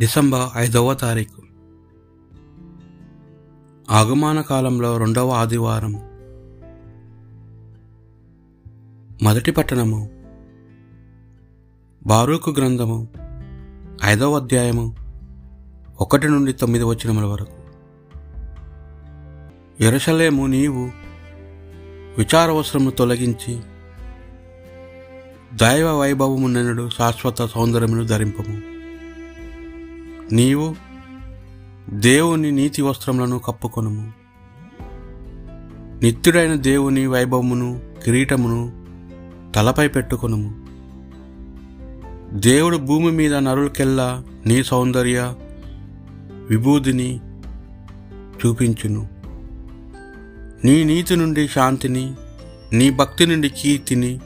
December ఐదవ తారీఖు. ఆగమాన కాలంలో రెండవ ఆదివారం. మొదటి పట్టణము. బారూకు గ్రంథము ఐదవ అధ్యాయము ఒకటి నుండి తొమ్మిది వచనముల వరకు. ఎరసలేము నీవు విచారవసరము తొలగించి దైవ వైభవమున్ననుడు శాశ్వత సౌందర్యమును ధరింపము. నీవు దేవుని నీతి వస్త్రములను కప్పుకొనుము. నిత్యుడైన దేవుని వైభవమును కిరీటమును తలపై పెట్టుకొనుము. దేవుడు భూమి మీద నరులకెల్లా నీ సౌందర్య విభూతిని చూపించును. నీ నీతి నుండి శాంతిని నీ భక్తి నుండి కీర్తిని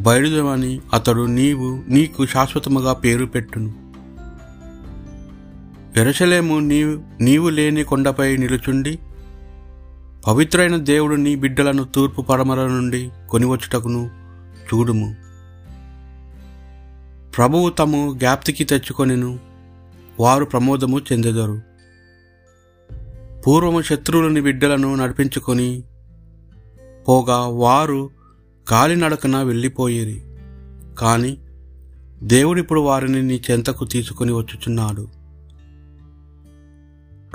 బయలుదేమని అతడు నీవు నీకు శాశ్వతముగా పేరు పెట్టును. ఎరసలేము నీవు నీవు లేని కొండపై నిలుచుండి పవిత్రైన దేవుడు నీ బిడ్డలను తూర్పు పడమర నుండి కొనివచ్చుటకును చూడుము. ప్రభువు తము జ్ఞాప్తికి తెచ్చుకొనిను వారు ప్రమోదము చెందెదరు. పూర్వము శత్రువులని బిడ్డలను నడిపించుకొని పోగా వారు కాలినడకన వెళ్ళిపోయేరి. కానీ దేవుడిప్పుడు వారిని నీ చెంతకు తీసుకొని వచ్చుచున్నాడు.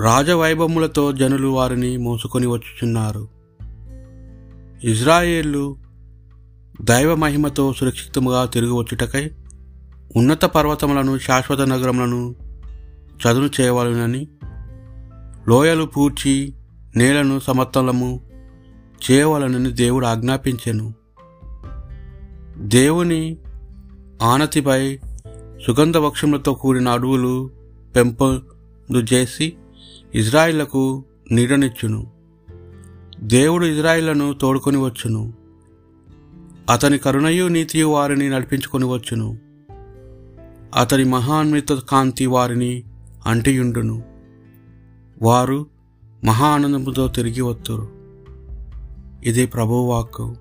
రాజవైభవములతో జనులు వారిని మోసుకొని వచ్చుచున్నారు. ఇజ్రాయేళ్ళు దైవ మహిమతో సురక్షితముగా తిరిగి వచ్చుటకై ఉన్నత పర్వతములను శాశ్వత నగరములను చదును చేయవలనని లోయలు పూడ్చి నేలను సమతలము చేయవలనని దేవుడు ఆజ్ఞాపించెను. దేవుని ఆనతిపై సుగంధ వృక్షములతో కూడిన అడవులు పెంపొందు చేసి ఇజ్రాయిళ్ళకు నీడనిచ్చును. దేవుడు ఇజ్రాయిళ్ళను తోడుకొని వచ్చును. అతని కరుణయు నీతియు వారిని నడిపించుకొని వచ్చును. అతని మహాన్విత కాంతి వారిని అంటియుండును. వారు మహా ఆనందముతో తిరిగి వత్తురు. ఇది ప్రభువాక్కు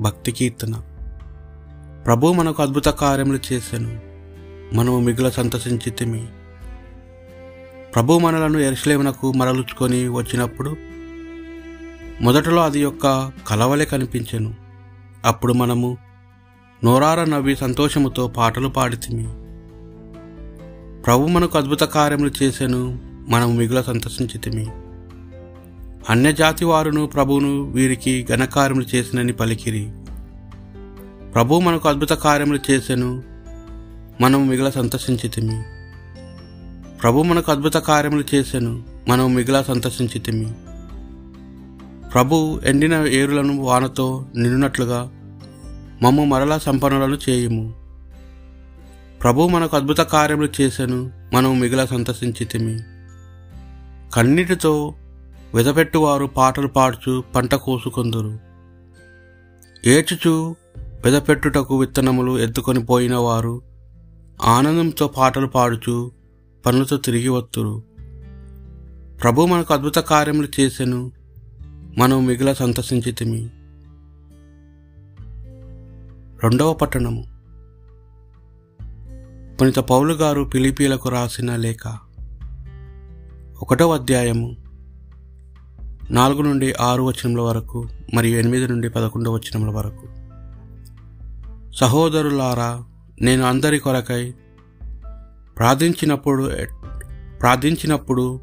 భక్తి కీర్తన. ప్రభు మనకు అద్భుత కార్యములు చేశాను మనము మిగుల సంతసించితిమి ప్రభు మనలను ఎరుసలేమునకు మరలుచుకొని వచ్చినప్పుడు మొదటలో అది యొక్క కలవలే కనిపించెను. అప్పుడు మనము నోరార నవ్వి సంతోషముతో పాటలు పాడితిమి. ప్రభు మనకు అద్భుత కార్యములు చేశాను మనము మిగుల సంతసించితిమి. అన్యజాతి వారును ప్రభువును వీరికి ఘనకార్యములు చేసినని పలికిరి. ప్రభు మనకు అద్భుత కార్యములు చేశాను మనము మిగిల సంతసించితిమి. ప్రభు మనకు అద్భుత కార్యములు చేశాను. మనం మిగిలా సంతసించితిమి ప్రభు ఎండిన ఏరులను వానతో నిండినట్లుగా మమ్ము మరలా సంపన్నులను చేయము. ప్రభు మనకు అద్భుత కార్యములు చేశాను. మనం మిగిలా సంతసించితిమి కన్నీటితో వెదపెట్టువారు పాటలు పాడుచు పంట కోసుకొందురు. ఏచుచు విధపెట్టుటకు విత్తనములు ఎత్తుకొని పోయిన వారు ఆనందంతో పాటలు పాడుచు పనులతో తిరిగి వత్తురు. ప్రభు మనకు అద్భుత కార్యములు చేసెను మనం మిగిల సంతసించితిమి. రెండవ పట్టణము. పునిత పౌలు గారు పిలిపీలకు రాసిన లేఖ. ఒకటవ అధ్యాయము నాలుగు నుండి ఆరు వచనముల వరకు మరియు ఎనిమిది నుండి పదకొండవ వచనముల వరకు. సహోదరులారా నేను అందరి కొరకై ప్రార్థించినప్పుడు ప్రార్థించినప్పుడు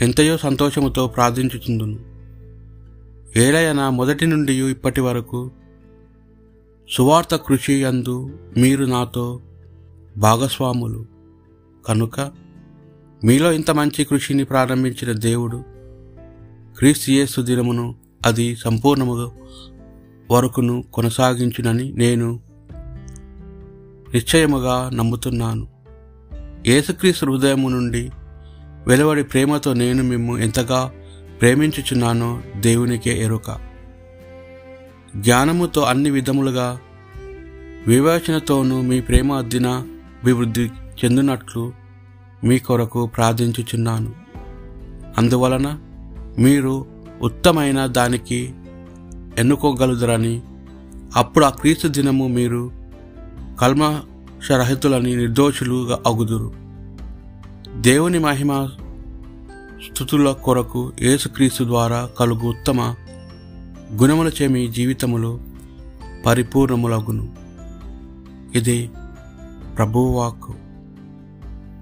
ఎంతయో సంతోషముతో ప్రార్థించుచుందును. ఏలయన మొదటి నుండి ఇప్పటి వరకు సువార్త కృషి అందు మీరు నాతో భాగస్వాములు. కనుక మీలో ఇంత మంచి కృషిని ప్రారంభించిన దేవుడు క్రీస్తు దినమును అది సంపూర్ణముగా వరకును కొనసాగించునని నేను నిశ్చయముగా నమ్ముతున్నాను. యేసుక్రీస్తు హృదయము నుండి వెలువడి ప్రేమతో నేను మిమ్ము ఎంతగా ప్రేమించుచున్నానో దేవునికే ఎరుక. జ్ఞానముతో అన్ని విధములుగా వివేచనతోనూ మీ ప్రేమ అద్దిన అభివృద్ధి చెందినట్లు మీ కొరకు ప్రార్థించుచున్నాను. అందువలన మీరు ఉత్తమైన దానికి ఎన్నుకోగలుగురని అప్పుడు ఆ క్రీస్తు దినము మీరు కల్మ షరహితులని నిర్దోషులుగా అగుదురు. దేవుని మహిమ స్థుతుల కొరకు యేసుక్రీస్తు ద్వారా కలుగు ఉత్తమ గుణముల చేమి జీవితములు పరిపూర్ణములగును. ఇది ప్రభువాక్కు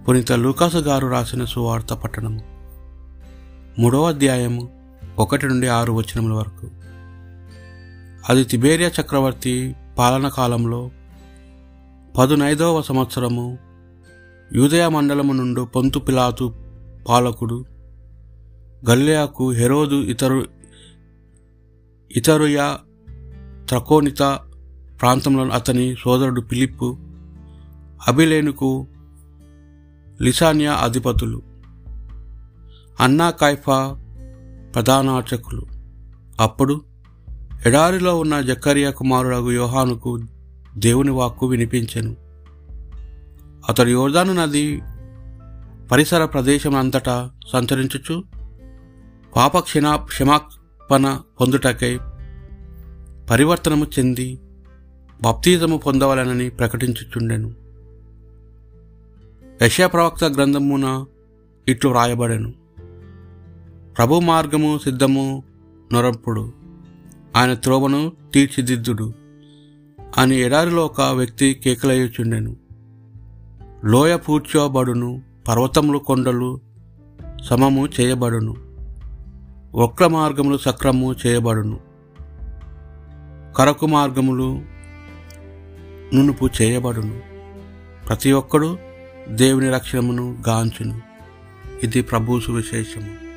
పునీత లూకాసు గారు రాసిన సువార్త పట్టణము మూడవ అధ్యాయము ఒకటి నుండి ఆరు వచనముల వరకు. అది తిబేరియా చక్రవర్తి పాలన కాలంలో పదునైదవ సంవత్సరము. యూదయ మండలము నుండి పొంతు పిలాతు పాలకుడు గల్లియాకు హెరోదు ఇతరు ఇతరుయ త్రకోనిత ప్రాంతంలో అతని సోదరుడు పిలిప్పు అభిలేనుకు లిసానియా అధిపతులు అన్నా కైఫా ప్రధానార్చకులు. అప్పుడు ఎడారిలో ఉన్న జక్కరియా కుమారుడు యోహానుకు దేవుని వాక్కు వినిపించెను. అతడు యోర్దాను నది పరిసర ప్రదేశం అంతటా సంచరించుచు పాప క్షణా క్షమాపణ పొందుటకై పరివర్తనము చెంది బప్తీజము పొందవలనని ప్రకటించుచుండెను. యశా ప్రవక్త గ్రంథమున ఇట్లు వ్రాయబడెను. ప్రభు మార్గము సిద్ధము నొరప్పుడు ఆయన త్రోవను తీర్చిదిద్దుడు. అని ఎడారిలో ఒక వ్యక్తి కేకలయ్యుచుండెను. లోయ పూడ్చోబడును పర్వతములు కొండలు సమము చేయబడును. వక్ర మార్గములు సక్రము చేయబడును. కరకు మార్గములు నునుపు చేయబడును. ప్రతి ఒక్కడు దేవుని రక్షణమును గాంచును. ఇది ప్రభు సువిశేషము.